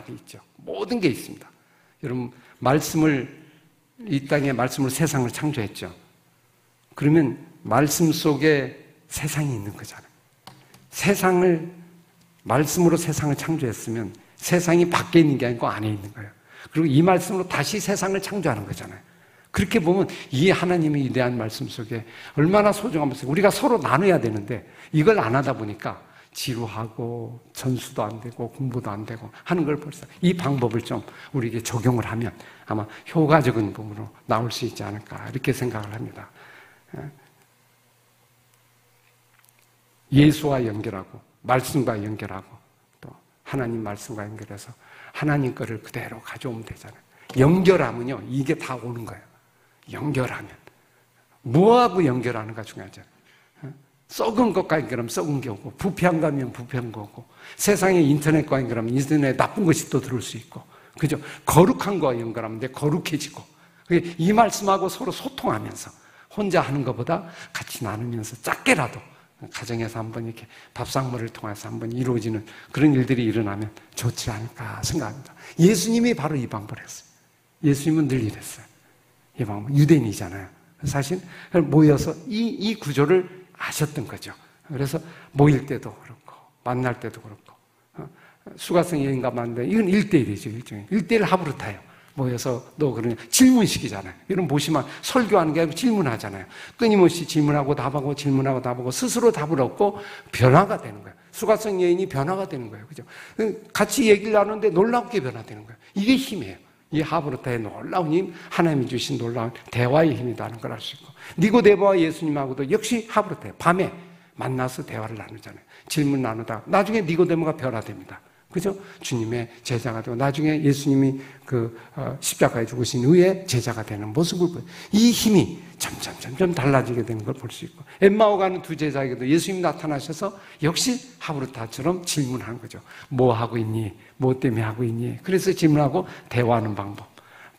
답이 있죠. 모든 게 있습니다. 여러분, 말씀을, 이 땅에 말씀으로 세상을 창조했죠. 그러면 말씀 속에 세상이 있는 거잖아요. 세상을, 말씀으로 세상을 창조했으면 세상이 밖에 있는 게 아니고 안에 있는 거예요. 그리고 이 말씀으로 다시 세상을 창조하는 거잖아요. 그렇게 보면 이 하나님의 위대한 말씀 속에 얼마나 소중한 말씀, 우리가 서로 나눠야 되는데 이걸 안 하다 보니까 지루하고 전수도 안 되고 공부도 안 되고 하는 걸 벌써 이 방법을 좀 우리에게 적용을 하면 아마 효과적인 부분으로 나올 수 있지 않을까 이렇게 생각을 합니다. 예. 예수와 연결하고 말씀과 연결하고 또 하나님 말씀과 연결해서 하나님 거를 그대로 가져오면 되잖아요. 연결하면요 이게 다 오는 거예요. 연결하면 뭐하고 연결하는가 중요하잖아요. 썩은 것과 연결하면 썩은 게 오고 부패한 거면 부패한 거고 세상에 인터넷과 연결하면 인터넷에 나쁜 것이 또 들어올 수 있고 그죠? 거룩한 거와 연결하면 내 거룩해지고 이 말씀하고 서로 소통하면서 혼자 하는 것보다 같이 나누면서 작게라도 가정에서 한번 이렇게 밥상머리를 통해서 한번 이루어지는 그런 일들이 일어나면 좋지 않을까 생각합니다. 예수님이 바로 이 방법을 했어요. 예수님은 늘 이랬어요. 이 방법, 유대인이잖아요. 사실 모여서 이, 이 구조를 아셨던 거죠. 그래서 모일 때도 그렇고 만날 때도 그렇고 어, 수가성 여행가 만데 이건 일대일이죠 일종의 일대일 합으로 타요. 모여서 너 그러냐 질문식이잖아요. 여러분 보시면 설교하는 게 아니고 질문하잖아요. 끊임없이 질문하고 답하고 질문하고 답하고 스스로 답을 얻고 변화가 되는 거예요. 수가성 여인이 변화가 되는 거예요. 그죠? 같이 얘기를 나누는데 놀랍게 변화되는 거예요. 이게 힘이에요. 이 하브르타의 놀라운 힘, 하나님이 주신 놀라운 대화의 힘이라는 걸 알 수 있고 니고데모와 예수님하고도 역시 하브르타예요. 밤에 만나서 대화를 나누잖아요. 질문 나누다 나중에 니고데모가 변화됩니다. 그죠? 주님의 제자가 되고 나중에 예수님이 그 어, 십자가에 죽으신 후에 제자가 되는 모습을 보여. 이 힘이 점점 점점 달라지게 되는 걸 볼 수 있고 엠마오 가는 두 제자에게도 예수님이 나타나셔서 역시 하브르타처럼 질문하는 거죠. 뭐 하고 있니? 뭐 때문에 하고 있니? 그래서 질문하고 대화하는 방법.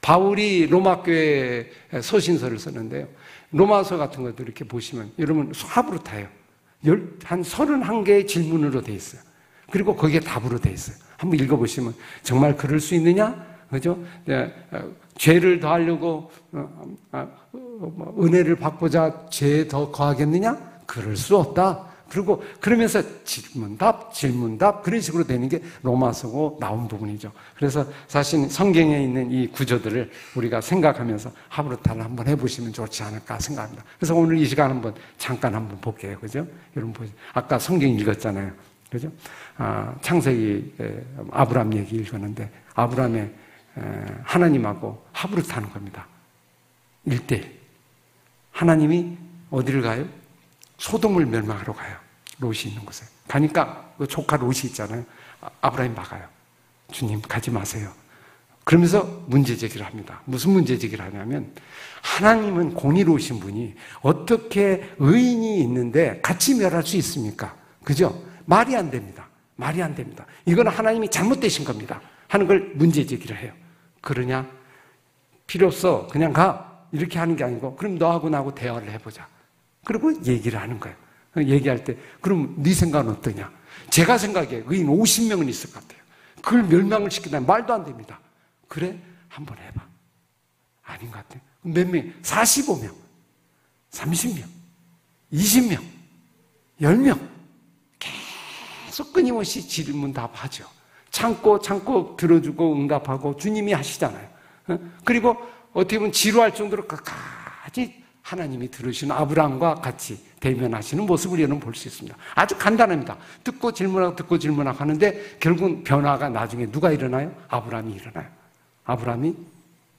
바울이 로마 교회 서신서를 썼는데요. 로마서 같은 것도 이렇게 보시면 여러분 하브르타예요. 한 31개의 질문으로 돼 있어요. 그리고 거기에 답으로 돼 있어요. 한번 읽어보시면 정말 그럴 수 있느냐? 그죠? 네, 어, 죄를 더하려고 어, 어, 뭐 은혜를 받고자 죄에 더 거하겠느냐? 그럴 수 없다. 그리고 그러면서 질문답, 질문답 그런 식으로 되는 게 로마서고 나온 부분이죠. 그래서 사실 성경에 있는 이 구조들을 우리가 생각하면서 하브르타를 한번 해보시면 좋지 않을까 생각합니다. 그래서 오늘 이 시간 한번 잠깐 한번 볼게요. 그죠? 여러분 보세요. 아까 성경 읽었잖아요. 그죠? 아, 창세기 아브람 얘기 읽었는데 아브람의 하나님하고 타는 겁니다. 1대1. 하나님이 어디를 가요? 소돔을 멸망하러 가요. 롯이 있는 곳에. 가니까 그 조카 롯이 있잖아요. 아, 아브라함 막아요. 주님 가지 마세요. 그러면서 문제 제기를 합니다. 무슨 문제 제기를 하냐면 하나님은 공의로우신 분이 어떻게 의인이 있는데 같이 멸할 수 있습니까? 그죠? 말이 안 됩니다. 말이 안 됩니다. 이건 하나님이 잘못되신 겁니다. 하는 걸 문제 제기를 해요. 그러냐? 필요 없어. 그냥 가. 이렇게 하는 게 아니고, 그럼 너하고 나하고 대화를 해보자. 그리고 얘기를 하는 거예요. 얘기할 때, 그럼 네 생각은 어떠냐? 제가 생각에 의인 50명은 있을 것 같아요. 그걸 멸망을 시키다 말도 안 됩니다. 그래? 한번 해봐. 아닌 것 같아요. 몇 명? 45명, 30명, 20명, 10명. 계속 끊임없이 질문 답하죠. 참고 참고 들어주고 응답하고 주님이 하시잖아요. 어? 그리고 어떻게 보면 지루할 정도로 끝까지 하나님이 들으시는 아브라함과 같이 대면하시는 모습을 여러분 볼 수 있습니다. 아주 간단합니다. 듣고 질문하고 듣고 질문하고 하는데 결국은 변화가 나중에 누가 일어나요? 아브라함이 일어나요. 아브라함이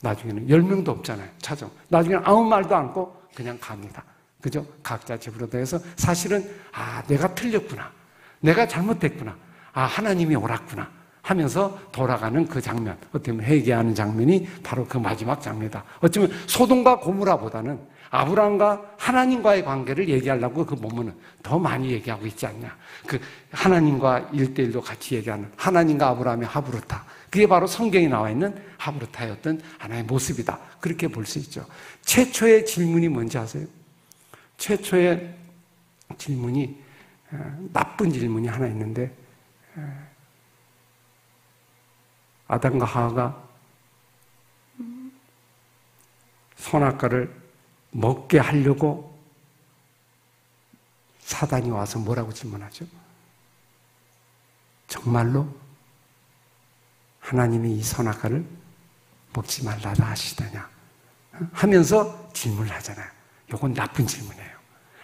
나중에는 열 명도 없잖아요. 찾아. 나중에는 아무 말도 않고 그냥 갑니다. 그죠? 각자 집으로 대해서 사실은 아 내가 틀렸구나. 내가 잘못됐구나. 아, 하나님이 옳았구나. 하면서 돌아가는 그 장면. 어떻게 보면 회개하는 장면이 바로 그 마지막 장면이다. 어쩌면 소돔과 고무라보다는 아브라함과 하나님과의 관계를 얘기하려고 그 본문은 더 많이 얘기하고 있지 않냐. 그 하나님과 일대일로 같이 얘기하는 하나님과 아브라함의 하브르타. 그게 바로 성경에 나와 있는 하브르타였던 하나의 모습이다. 그렇게 볼 수 있죠. 최초의 질문이 뭔지 아세요? 최초의 질문이 나쁜 질문이 하나 있는데 아담과 하와가 선악과를 먹게 하려고 사단이 와서 뭐라고 질문하죠? 정말로 하나님이 이 선악과를 먹지 말라다 하시더냐 하면서 질문을 하잖아요. 이건 나쁜 질문이에요.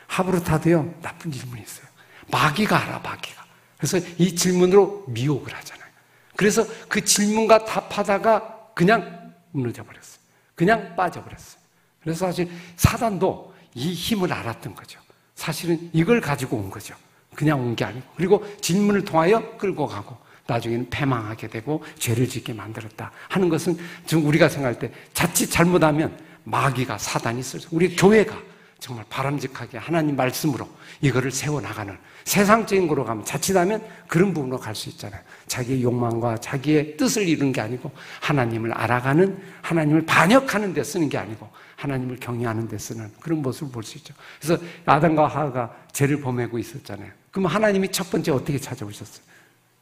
하브르타도요 나쁜 질문이 있어요. 마귀가 알아 마귀가. 그래서 이 질문으로 미혹을 하잖아요. 그래서 그 질문과 답하다가 그냥 무너져 버렸어요. 그냥 빠져 버렸어요. 그래서 사실 사단도 이 힘을 알았던 거죠. 사실은 이걸 가지고 온 거죠. 그냥 온 게 아니고. 그리고 질문을 통하여 끌고 가고 나중에는 패망하게 되고 죄를 짓게 만들었다 하는 것은 지금 우리가 생각할 때 자칫 잘못하면 마귀가 사단이 쓸 우리 교회가 정말 바람직하게 하나님 말씀으로 이거를 세워나가는 세상적인 거로 가면 자칫하면 그런 부분으로 갈 수 있잖아요. 자기의 욕망과 자기의 뜻을 이루는 게 아니고 하나님을 알아가는 하나님을 반역하는 데 쓰는 게 아니고 하나님을 경외하는 데 쓰는 그런 모습을 볼 수 있죠. 그래서 아담과 하하가 죄를 범하고 있었잖아요. 그럼 하나님이 첫 번째 어떻게 찾아오셨어요?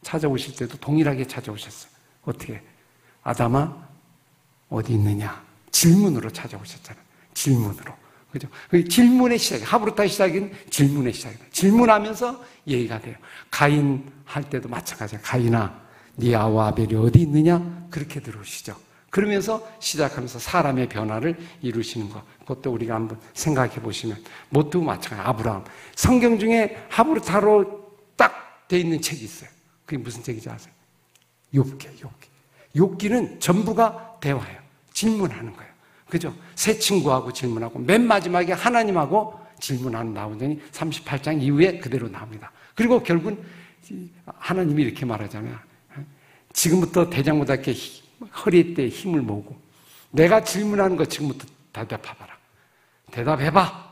찾아오실 때도 동일하게 찾아오셨어요. 어떻게? 아담아, 어디 있느냐? 질문으로 찾아오셨잖아요. 질문으로. 그죠? 그 질문의 시작, 하브루타 시작인 질문의 시작이다. 질문하면서 얘기가 돼요. 가인 할 때도 마찬가지야. 가인아, 네 아와 아벨이 어디 있느냐? 그렇게 들어오시죠. 그러면서 시작하면서 사람의 변화를 이루시는 것. 그것도 우리가 한번 생각해 보시면 모두 마찬가지. 아브라함. 성경 중에 하브루타로 딱 돼 있는 책이 있어요. 그게 무슨 책이지 아세요? 욥기, 욥기. 욥기는 전부가 대화예요. 질문하는 거예요. 그죠? 새 친구하고 질문하고 맨 마지막에 하나님하고 질문하는 나오더니 38장 이후에 그대로 나옵니다. 그리고 결국은 하나님이 이렇게 말하잖아요. 지금부터 대장고등학교 허리에 힘을 모으고 내가 질문하는 거 지금부터 대답해봐라. 대답해봐.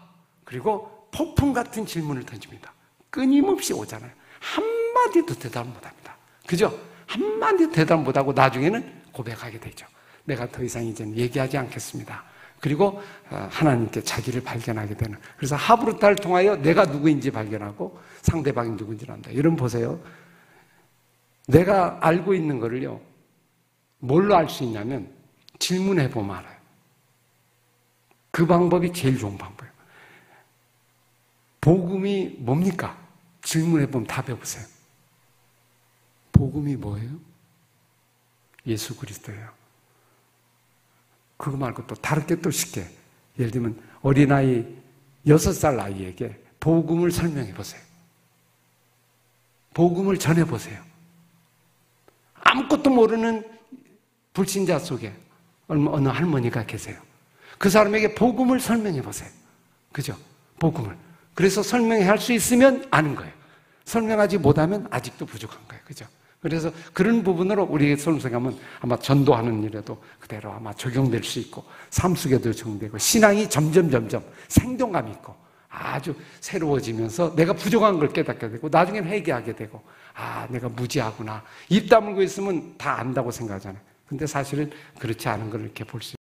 그리고 폭풍 같은 질문을 던집니다. 끊임없이 오잖아요. 한마디도 대답 못 합니다. 그죠? 한마디도 대답 못 하고 나중에는 고백하게 되죠. 내가 더 이상 이제는 얘기하지 않겠습니다. 그리고 하나님께 자기를 발견하게 되는. 그래서 하브루타를 통하여 내가 누구인지 발견하고 상대방이 누군지 안다. 여러분 보세요. 내가 알고 있는 거를요. 뭘로 알 수 있냐면 질문해 보면 알아요. 그 방법이 제일 좋은 방법이에요. 복음이 뭡니까? 질문해 보면 답해 보세요. 복음이 뭐예요? 예수 그리스도예요. 그거 말고 또 다르게 또 쉽게 예를 들면 어린아이 여섯 살 아이에게 복음을 설명해 보세요. 복음을 전해 보세요. 아무것도 모르는 불신자 속에 어느 할머니가 계세요. 그 사람에게 복음을 설명해 보세요. 그죠? 복음을. 그래서 설명할 수 있으면 아는 거예요. 설명하지 못하면 아직도 부족한 거예요. 그죠? 그래서 그런 부분으로 우리에게 설명하면 아마 전도하는 일에도 그대로 아마 적용될 수 있고 삶 속에도 적용되고 신앙이 점점 점점 생동감 있고 아주 새로워지면서 내가 부족한 걸 깨닫게 되고 나중에는 회개하게 되고 아 내가 무지하구나 입 다물고 있으면 다 안다고 생각하잖아요. 근데 사실은 그렇지 않은 걸 이렇게 볼 수